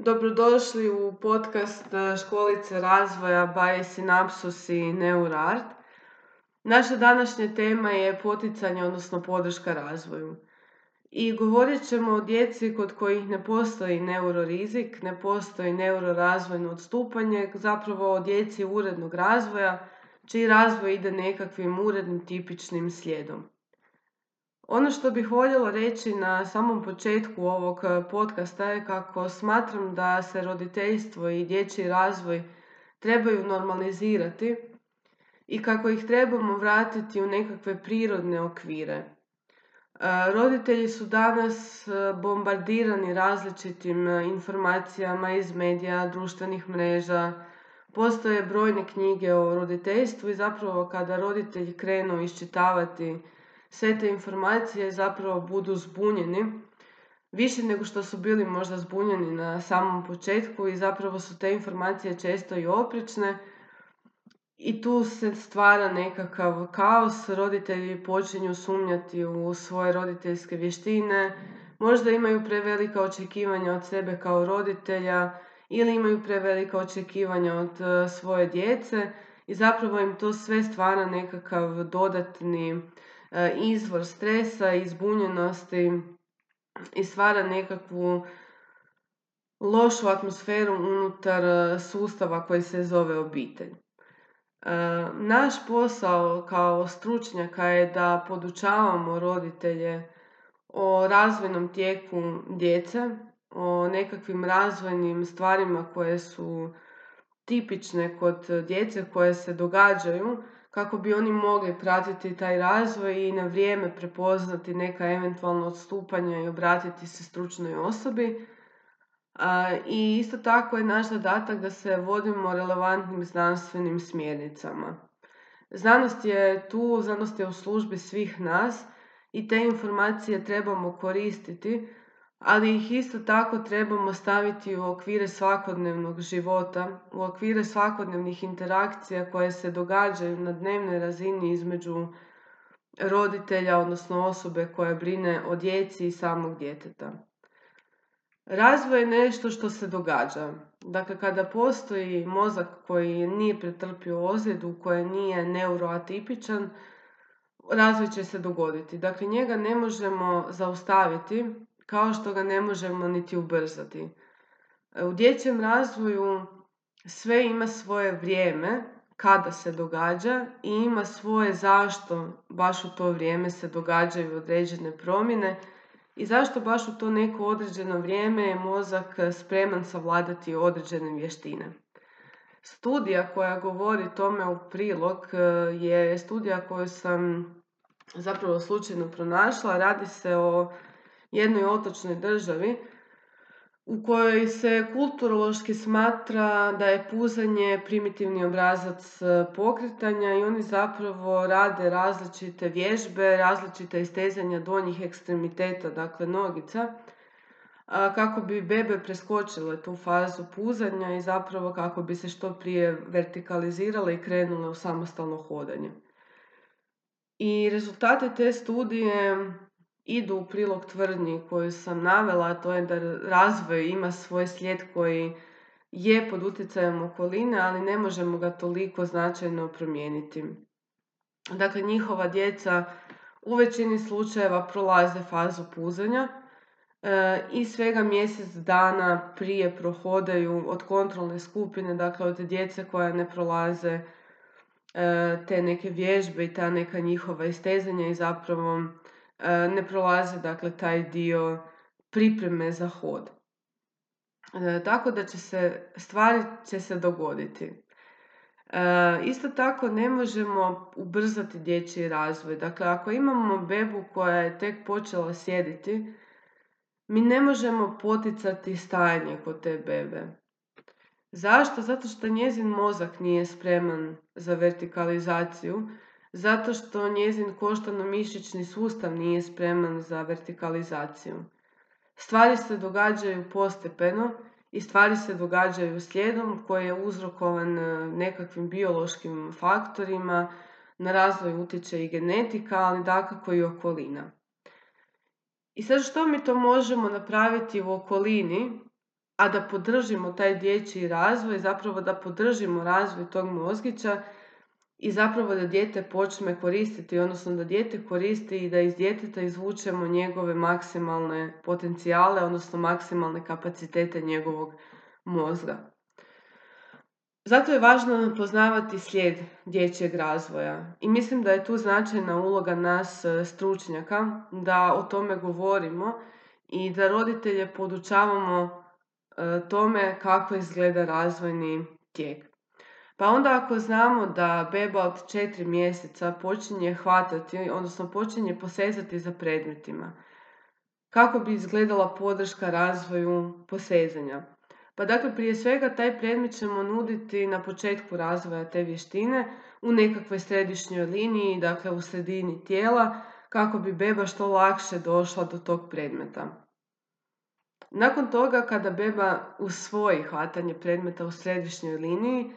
Dobrodošli u podcast e, Školice razvoja by Synapsus i Neurart. Naša današnja tema je poticanje, odnosno podrška razvoju. I govorit ćemo o djeci kod kojih ne postoji neurorizik, ne postoji neurorazvojno odstupanje, zapravo o djeci urednog razvoja, čiji razvoj ide nekakvim urednim tipičnim slijedom. Ono što bih voljela reći na samom početku ovog e, podcasta je kako smatram da se roditeljstvo i dječji razvoj trebaju normalizirati i kako ih trebamo vratiti u nekakve prirodne okvire. E, roditelji su danas e, bombardirani različitim informacijama iz medija, društvenih mreža, postoje brojne knjige o roditeljstvu i zapravo kada roditelji krenu iščitavati sve te informacije zapravo budu zbunjeni više nego što su bili možda zbunjeni na samom početku i zapravo su te informacije često i oprečne i tu se stvara nekakav kaos, roditelji počinju sumnjati u svoje roditeljske vještine, možda imaju prevelika očekivanja od sebe kao roditelja ili imaju prevelika očekivanja od e, svoje djece i zapravo im to sve stvara nekakav dodatni izvor stresa i zbunjenosti i stvara nekakvu lošu atmosferu unutar e, sustava koji se zove obitelj. E, naš posao kao stručnjaka je da podučavamo roditelje o razvojnom tijeku djece, o nekakvim razvojnim stvarima koje su tipične kod djece koje se događaju kako bi oni mogli pratiti taj razvoj i na vrijeme prepoznati neka eventualna odstupanja i obratiti se stručnoj osobi. I isto tako je naš zadatak da se vodimo relevantnim znanstvenim smjernicama. Znanost je tu, znanost je u službi svih nas i te informacije trebamo koristiti ali ih isto tako trebamo staviti u okvire svakodnevnog života, u okvire svakodnevnih interakcija koje se događaju na dnevnoj razini između roditelja, odnosno osobe koja brine o djeci i samog djeteta. Razvoj je nešto što se događa. Dakle, kada postoji mozak koji nije pretrpio ozljedu, koji nije neuroatipičan, razvoj će se dogoditi. Dakle, njega ne možemo zaustaviti, kao što ga ne možemo niti ubrzati. E, u dječjem razvoju sve ima svoje vrijeme kada se događa i ima svoje zašto baš u to vrijeme se događaju određene promjene i zašto baš u to neko određeno vrijeme je mozak spreman savladati određene vještine. Studija koja govori tome u prilog e, je studija koju sam zapravo slučajno pronašla. Radi se o jednoj otočnoj državi u kojoj se kulturološki smatra da je puzanje primitivni obrazac e, pokretanja i oni zapravo rade različite vježbe, različite istezanja donjih ekstremiteta, dakle nogica, kako bi bebe preskočile tu fazu puzanja i zapravo kako bi se što prije vertikalizirale i krenule u samostalno hodanje. I rezultate te studije idu u prilog tvrdnji koju sam navela, a to je da razvoj ima svoj slijed koji je pod utjecajem okoline, ali ne možemo ga toliko značajno promijeniti. Dakle, njihova djeca u većini slučajeva prolaze fazu puzanja e, i svega mjesec dana prije prohodaju od kontrolne skupine, dakle od djece koja ne prolaze e, te neke vježbe i ta neka njihova istezanja i zapravo ne prolaze dakle taj dio pripreme za hod. E, tako da će se, stvari će se dogoditi. E, isto tako ne možemo ubrzati dječji razvoj. Dakle, ako imamo bebu koja je tek počela sjediti, mi ne možemo poticati stajanje kod te bebe. Zašto? Zato što njezin mozak nije spreman za vertikalizaciju zato što njezin koštano-mišićni sustav nije spreman za vertikalizaciju. Stvari se događaju postepeno i stvari se događaju slijedom koji je uzrokovan e, nekakvim biološkim faktorima, na razvoj utječe i genetika, ali dakako i okolina. I sad što mi to možemo napraviti u okolini a da podržimo taj dječji razvoj, zapravo da podržimo razvoj tog mozgića i zapravo da dijete počne koristiti, odnosno da dijete koristi i da iz djeteta izvučemo njegove maksimalne potencijale, odnosno maksimalne kapacitete njegovog mozga. Zato je važno poznavati slijed dječjeg razvoja i mislim da je tu značajna uloga nas e, stručnjaka da o tome govorimo i da roditelje podučavamo e, tome kako izgleda razvojni tijek. Pa onda ako znamo da beba od 4 mjeseca počinje hvatati, odnosno počinje posezati za predmetima, kako bi izgledala podrška razvoju posezanja? Pa dakle, prije svega taj predmet ćemo nuditi na početku razvoja te vještine u nekakvoj središnjoj liniji, dakle u sredini tijela, kako bi beba što lakše došla do tog predmeta. Nakon toga, kada beba usvoji hvatanje predmeta u središnjoj liniji,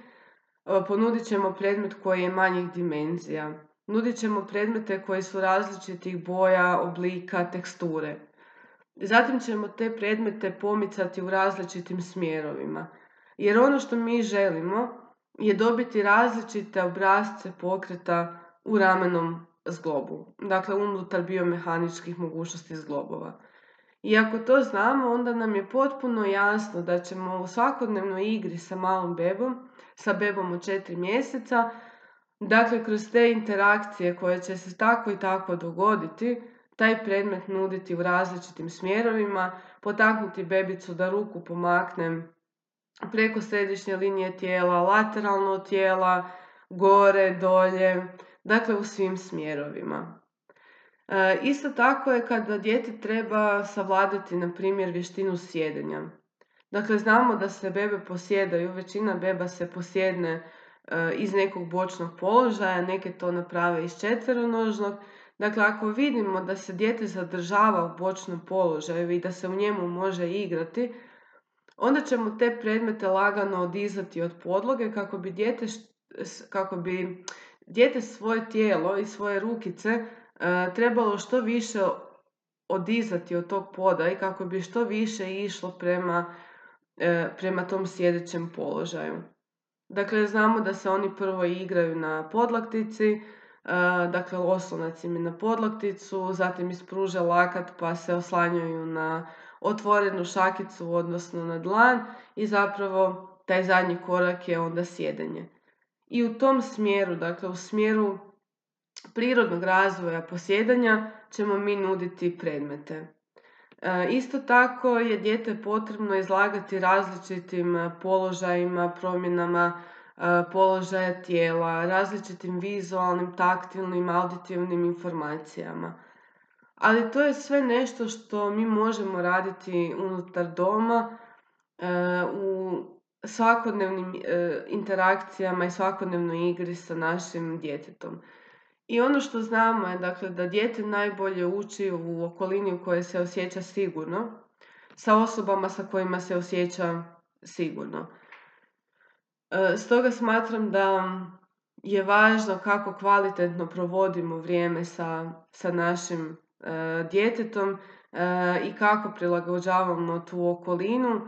ponudit ćemo predmet koji je manjih dimenzija. Nudit ćemo predmete koji su različitih boja, oblika, teksture. Zatim ćemo te predmete pomicati u različitim smjerovima. Jer ono što mi želimo je dobiti različite obrazce pokreta u ramenom zglobu. Dakle, unutar biomehaničkih mogućnosti zglobova. I ako to znamo, onda nam je potpuno jasno da ćemo u svakodnevnoj igri sa malom bebom, sa bebom od četiri mjeseca, dakle kroz te interakcije koje će se tako i tako dogoditi, taj predmet nuditi u različitim smjerovima, potaknuti bebicu da ruku pomakne preko središnje linije tijela, lateralno tijela, gore, dolje, dakle u svim smjerovima. E, isto tako je kada dijete treba savladati, na primjer, vještinu sjedenja. Dakle, znamo da se bebe posjedaju, većina beba se posjedne e, iz nekog bočnog položaja, neke to naprave iz četveronožnog, Dakle, ako vidimo da se dijete zadržava u bočnom položaju i da se u njemu može igrati, onda ćemo te predmete lagano odizati od podloge kako bi dijete, kako bi dijete svoje tijelo i svoje rukice e, trebalo što više odizati od tog poda i kako bi što više išlo prema, prema tom sjedećem položaju. Dakle, znamo da se oni prvo igraju na podlaktici, dakle oslonac im je na podlakticu, zatim ispruže lakat pa se oslanjaju na otvorenu šakicu, odnosno na dlan i zapravo taj zadnji korak je onda sjedenje. I u tom smjeru, dakle u smjeru prirodnog razvoja posjedanja ćemo mi nuditi predmete. Isto tako je dijete potrebno izlagati različitim položajima, promjenama položaja tijela, različitim vizualnim, taktilnim, auditivnim informacijama. Ali to je sve nešto što mi možemo raditi unutar doma u svakodnevnim e, interakcijama i svakodnevnoj igri sa našim djetetom. I ono što znamo je dakle, da dijete najbolje uči u okolini u kojoj se osjeća sigurno, sa osobama sa kojima se osjeća sigurno. E, stoga smatram da je važno kako kvalitetno provodimo vrijeme sa, sa našim e, djetetom e, i kako prilagođavamo tu okolinu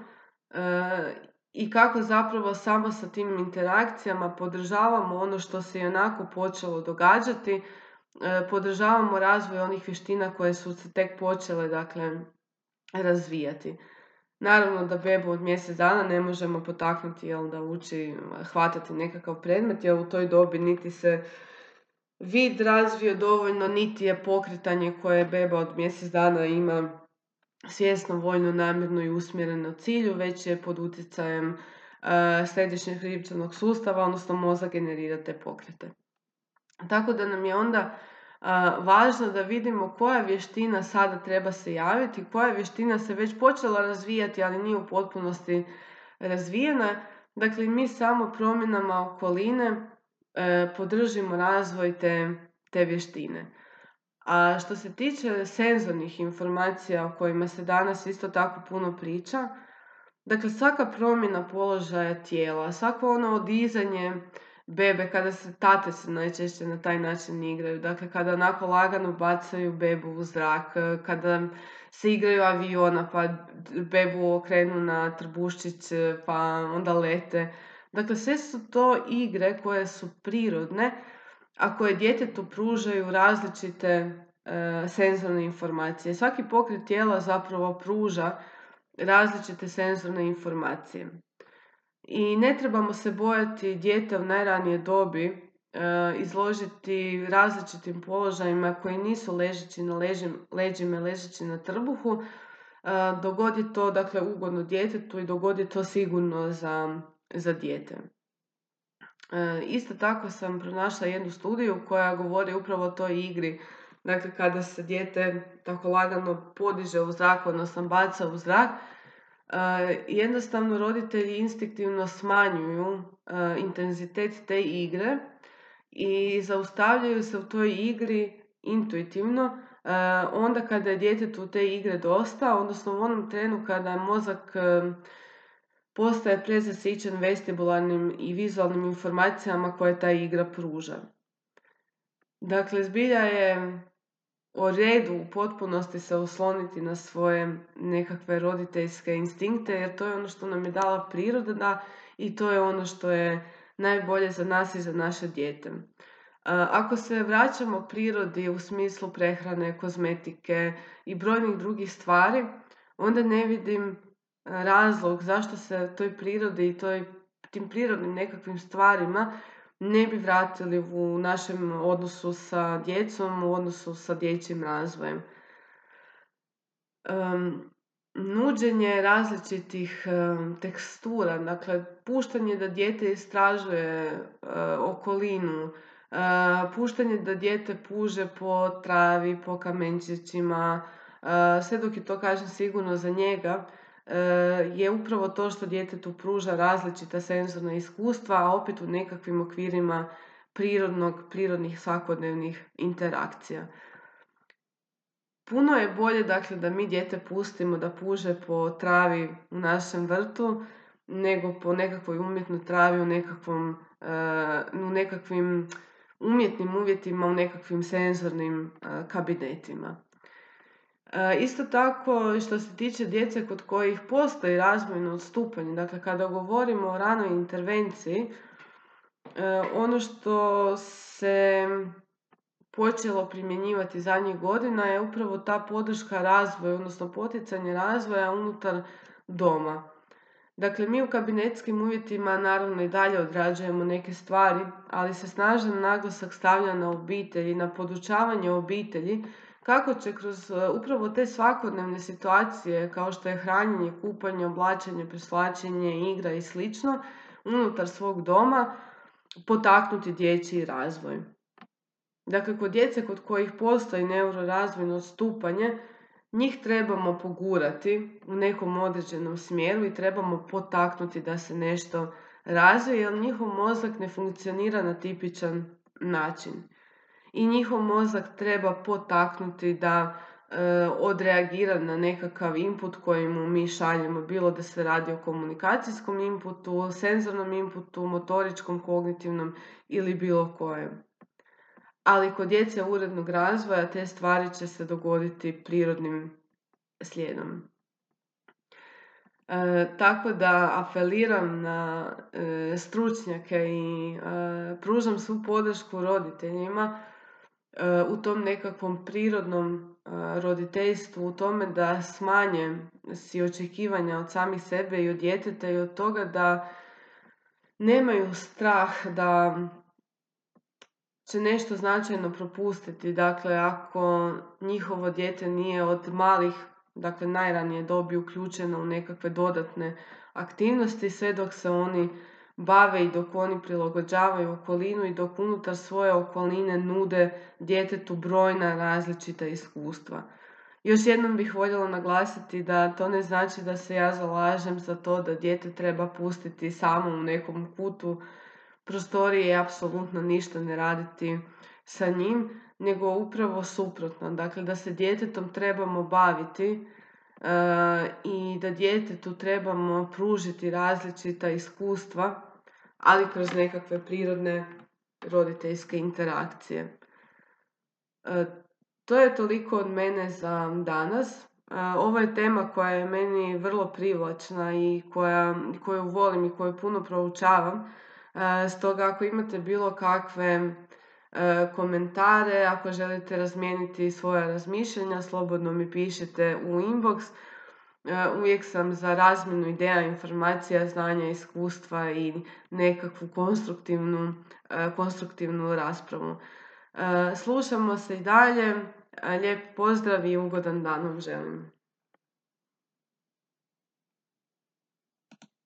i kako zapravo samo sa tim interakcijama podržavamo ono što se i onako počelo događati, podržavamo razvoj onih vještina koje su se tek počele dakle, razvijati. Naravno da bebu od mjesec dana ne možemo potaknuti jel, da uči hvatati nekakav predmet, jer u toj dobi niti se vid razvio dovoljno, niti je pokretanje koje beba od mjesec dana ima svjesno, voljno, namjerno i usmjereno cilju, već je pod utjecajem uh, središnjeg hribčanog sustava, odnosno mozak generira te pokrete. Tako da nam je onda važno da vidimo koja vještina sada treba se javiti, koja vještina se već počela razvijati, ali nije u potpunosti razvijena. Dakle, mi samo promjenama okoline e, podržimo razvoj te vještine. A što se tiče senzornih informacija o kojima se danas isto tako puno priča, dakle svaka promjena položaja tijela, svako ono odizanje bebe, kada se tate se najčešće na taj način igraju. Dakle, kada onako lagano bacaju bebu u zrak, kada se igraju aviona pa bebu okrenu na trbuščić pa onda lete. Dakle, sve su to igre koje su prirodne, a koje djetetu pružaju različite e, senzorne informacije. Svaki pokret tijela zapravo pruža različite senzorne informacije. I ne trebamo se bojati dijete u najranije dobi e, izložiti različitim položajima koji nisu ležeći na ležim, leđima, ležeći na trbuhu, e, dogodi to dakle ugodno djetetu i dogodi to sigurno za, za dijete. E, isto tako sam pronašla jednu studiju koja govori upravo o toj igri, dakle kada se dijete tako lagano podiže u zrak, odnosno baca u zrak, jednostavno roditelji instinktivno smanjuju intenzitet te igre i zaustavljaju se u toj igri intuitivno. Onda kada je djetetu te igre dosta, odnosno u onom trenu kada mozak postaje prezasićen vestibularnim i vizualnim informacijama koje ta igra pruža. Dakle, zbilja je o redu u potpunosti se osloniti na svoje nekakve roditeljske instinkte jer to je ono što nam je dala priroda i to je ono što je najbolje za nas i za naše dijete. Ako se vraćamo prirodi u smislu prehrane, kozmetike i brojnih drugih stvari, onda ne vidim razlog zašto se toj prirodi i toj, tim prirodnim nekakvim stvarima ne bi vratili u našem odnosu sa djecom, u odnosu sa dječjim razvojem. Um, nuđenje različitih tekstura, dakle puštanje da dijete istražuje uh, okolinu, uh, puštanje da dijete puže po travi, po kamenčićima, uh, sve dok je to kažem sigurno za njega, je upravo to što djetetu pruža različita senzorna iskustva, a opet u nekakvim okvirima prirodnog, prirodnih svakodnevnih interakcija. Puno je bolje dakle, da mi dijete pustimo da puže po travi u našem vrtu, nego po nekakvoj umjetnoj travi u, nekakvom, e, u nekakvim umjetnim uvjetima, u nekakvim senzornim e, kabinetima. E, isto tako što se tiče djece kod kojih postoji razvojno odstupanje, dakle kada govorimo o ranoj intervenciji, e, ono što se počelo primjenjivati zadnjih godina je upravo ta podrška razvoja, odnosno poticanje razvoja unutar doma. Dakle, mi u kabinetskim uvjetima naravno i dalje odrađujemo neke stvari, ali se snažan naglasak stavlja na obitelji, na podučavanje obitelji kako će kroz e, upravo te svakodnevne situacije kao što je hranjenje, kupanje, oblačenje, preslačenje, igra i slično unutar svog doma potaknuti dječji razvoj. Dakle, kod djece kod kojih postoji neurorazvojno odstupanje, njih trebamo pogurati u nekom određenom smjeru i trebamo potaknuti da se nešto razvije jer njihov mozak ne funkcionira na tipičan način i njihov mozak treba potaknuti da e, odreagira na nekakav input koji mu mi šaljemo, bilo da se radi o komunikacijskom inputu, senzornom inputu, motoričkom, kognitivnom ili bilo kojem. Ali kod djece urednog razvoja te stvari će se dogoditi prirodnim slijedom. E, tako da apeliram na e, stručnjake i e, pružam svu podršku roditeljima u tom nekakvom prirodnom roditeljstvu, u tome da smanje si očekivanja od samih sebe i od djeteta i od toga da nemaju strah da će nešto značajno propustiti. Dakle, ako njihovo dijete nije od malih, dakle najranije dobi uključeno u nekakve dodatne aktivnosti, sve dok se oni bave i dok oni prilagođavaju okolinu i dok unutar svoje okoline nude djetetu brojna različita iskustva. Još jednom bih voljela naglasiti da to ne znači da se ja zalažem za to da dijete treba pustiti samo u nekom kutu prostorije i apsolutno ništa ne raditi sa njim, nego upravo suprotno. Dakle, da se djetetom trebamo baviti i da djetetu trebamo pružiti različita iskustva, ali kroz nekakve prirodne roditeljske interakcije. E, to je toliko od mene za danas. E, ovo je tema koja je meni vrlo privlačna i koja, koju volim i koju puno proučavam. Stoga ako imate bilo kakve komentare, ako želite razmijeniti svoja razmišljanja, slobodno mi pišite u inbox. Uvijek sam za razmjenu ideja, informacija, znanja, iskustva i nekakvu konstruktivnu, konstruktivnu raspravu. Slušamo se i dalje. Lijep pozdrav i ugodan dan vam želim.